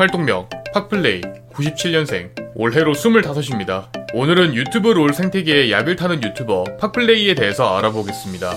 활동명 팍플레이 97년생 올해로 25입니다. 오늘은 유튜브 롤 생태계에 약을 타는 유튜버 팍플레이에 대해서 알아보겠습니다.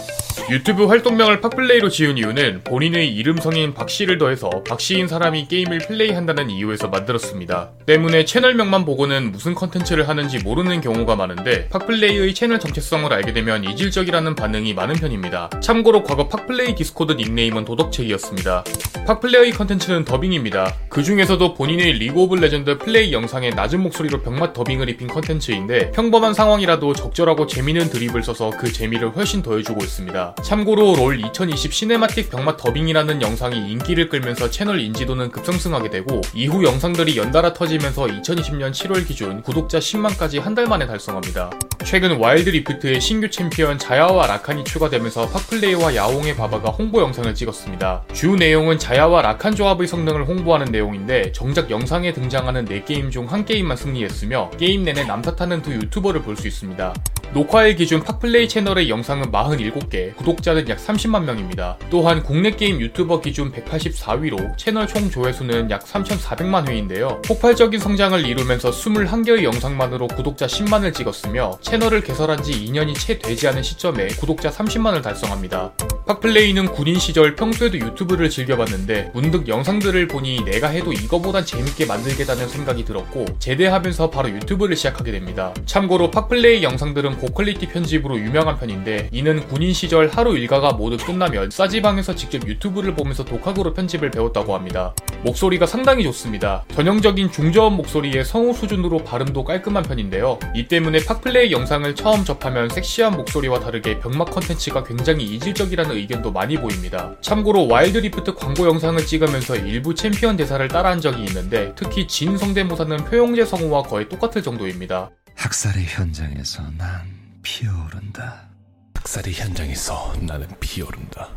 유튜브 활동명을 팍플레이로 지은 이유는 본인의 이름 성인 박씨를 더해서 박씨인 사람이 게임을 플레이한다는 이유에서 만들었습니다. 때문에 채널명만 보고는 무슨 컨텐츠를 하는지 모르는 경우가 많은데 팍플레이의 채널 정체성을 알게 되면 이질적이라는 반응이 많은 편입니다. 참고로 과거 팍플레이 디스코드 닉네임은 도덕책이었습니다. 팍플레이의 컨텐츠는 더빙입니다. 그 중에서도 본인의 리그 오브 레전드 플레이 영상에 낮은 목소리로 병맛 더빙을 입힌 컨텐츠인데 평범한 상황이라도 적절하고 재미있는 드립을 써서 그 재미를 훨씬 더해주고 있습니다. 참고로 롤 2020 cinematic 병맛 더빙이라는 영상이 인기를 끌면서 채널 인지도는 급상승하게 되고 이후 영상들이 연달아 터지면서 2020년 7월 기준 구독자 10만까지 한 달 만에 달성합니다. 최근 와일드 리프트의 신규 챔피언 자야와 라칸이 추가되면서 팍플레이와 야옹의 바바가 홍보 영상을 찍었습니다. 주 내용은 자야와 라칸 조합의 성능을 홍보하는 내용인데 정작 영상 에 등장하는 4게임 중 한 게임만 승리했으며 게임 내내 남탓하는 두 유튜버를 볼 수 있습니다. 녹화일 기준 팍플레이 채널의 영상은 47개, 구독자는 약 30만 명입니다. 또한 국내 게임 유튜버 기준 184위로 채널 총 조회수는 약 3,400만 회인데요. 폭발적인 성장을 이루면서 21개의 영상만으로 구독자 10만을 찍었으며 채널을 개설한 지 2년이 채 되지 않은 시점에 구독자 30만을 달성합니다. 팍플레이는 군인 시절 평소에도 유튜브를 즐겨봤는데 문득 영상들을 보니 내가 해도 이거보단 재밌게 만들겠다는 생각이 들었고 제대하면서 바로 유튜브를 시작하게 됩니다. 참고로 팍플레이 영상들은 고quality 편집으로 유명한 편인데 이는 군인 시절 하루 일과가 모두 끝나면 싸지방에서 직접 유튜브를 보면서 독학으로 편집을 배웠다고 합니다. 목소리가 상당히 좋습니다. 전형적인 중저음 목소리에 성우 수준으로 발음도 깔끔한 편인데요. 이 때문에 팍플레이 영상을 처음 접하면 섹시한 목소리와 다르게 병맛 컨텐츠가 굉장히 이질적이라는 의견도 많이 보입니다. 참고로 와일드 리프트 광고 영상을 찍으면서 일부 챔피언 대사를 따라한 적이 있는데 특히 진 성대모사는 표용재 성우와 거의 똑같을 정도입니다. 학살의 현장에서 난 피어오른다. 학살의 현장에서 나는 피어오른다.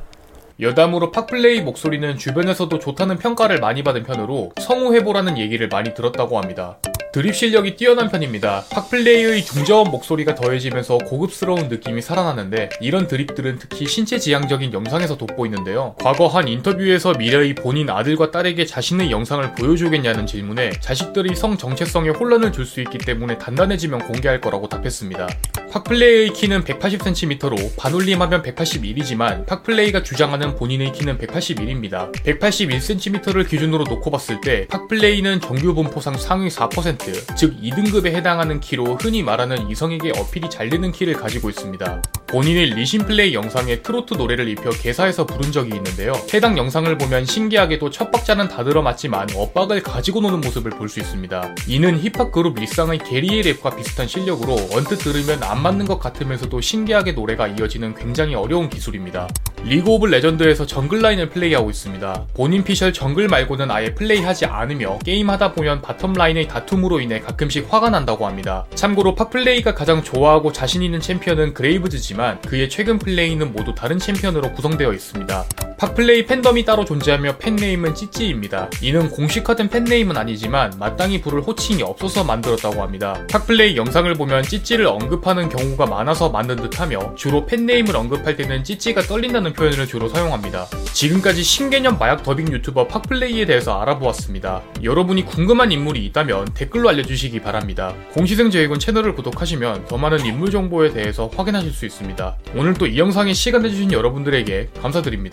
여담으로 팍플레이 목소리는 주변에서도 좋다는 평가를 많이 받은 편으로 성우해보라는 얘기를 많이 들었다고 합니다. 드립 실력이 뛰어난 편입니다. 팍플레이의 중저음 목소리가 더해지면서 고급스러운 느낌이 살아나는데 이런 드립들은 특히 신체 지향적인 영상에서 돋보이는데요. 과거 한 인터뷰에서 미래의 본인 아들과 딸에게 자신의 영상을 보여주겠냐는 질문에 자식들이 성 정체성에 혼란을 줄 수 있기 때문에 단단해지면 공개할 거라고 답했습니다. 팍플레이의 키는 180cm로 반올림하면 181이지만 팍플레이가 주장하는 본인의 키는 181입니다. 181cm를 기준으로 놓고 봤을 때 팍플레이는 정규 분포상 상위 4%, 즉 2등급에 해당하는 키로 흔히 말하는 이성에게 어필이 잘 되는 키를 가지고 있습니다. 본인의 리신플레이 영상에 트로트 노래를 입혀 개사해서 부른 적이 있는데요. 해당 영상을 보면 신기하게도 첫 박자는 다 들어맞지만 엇박을 가지고 노는 모습을 볼 수 있습니다. 이는 힙합 그룹 리쌍의 게리의 랩과 비슷한 실력으로 언뜻 들으면 안 맞는 것 같으면서도 신기하게 노래가 이어지는 굉장히 어려운 기술입니다. 리그 오브 레전드에서 정글 라인을 플레이하고 있습니다. 본인 피셜 정글 말고는 아예 플레이하지 않으며 게임하다 보면 bottom 라인의 다툼으로 인해 가끔씩 화가 난다고 합니다. 참고로 팍플레이가 가장 좋아하고 자신 있는 챔피언은 그레이브즈지만 그의 최근 플레이는 모두 다른 챔피언으로 구성되어 있습니다. 팍플레이 팬덤이 따로 존재하며 fan name은 찌찌입니다. 이는 공식화된 fan name은 아니지만 마땅히 부를 호칭이 없어서 만들었다고 합니다. 팍플레이 영상을 보면 찌찌를 언급하는 경우가 많아서 만든 듯하며 주로 fan name을 언급할 때는 찌찌가 떨린다는 표현을 주로 사용합니다. 지금까지 신개념 마약 더빙 유튜버 팍플레이에 대해서 알아보았습니다. 여러분이 궁금한 인물이 있다면 댓글로 알려주시기 바랍니다. 공시생 제획은 채널을 구독하시면 더 많은 인물 정보에 대해서 확인하실 수 있습니다. 오늘 또 이 영상에 시간 내주신 여러분들에게 감사드립니다.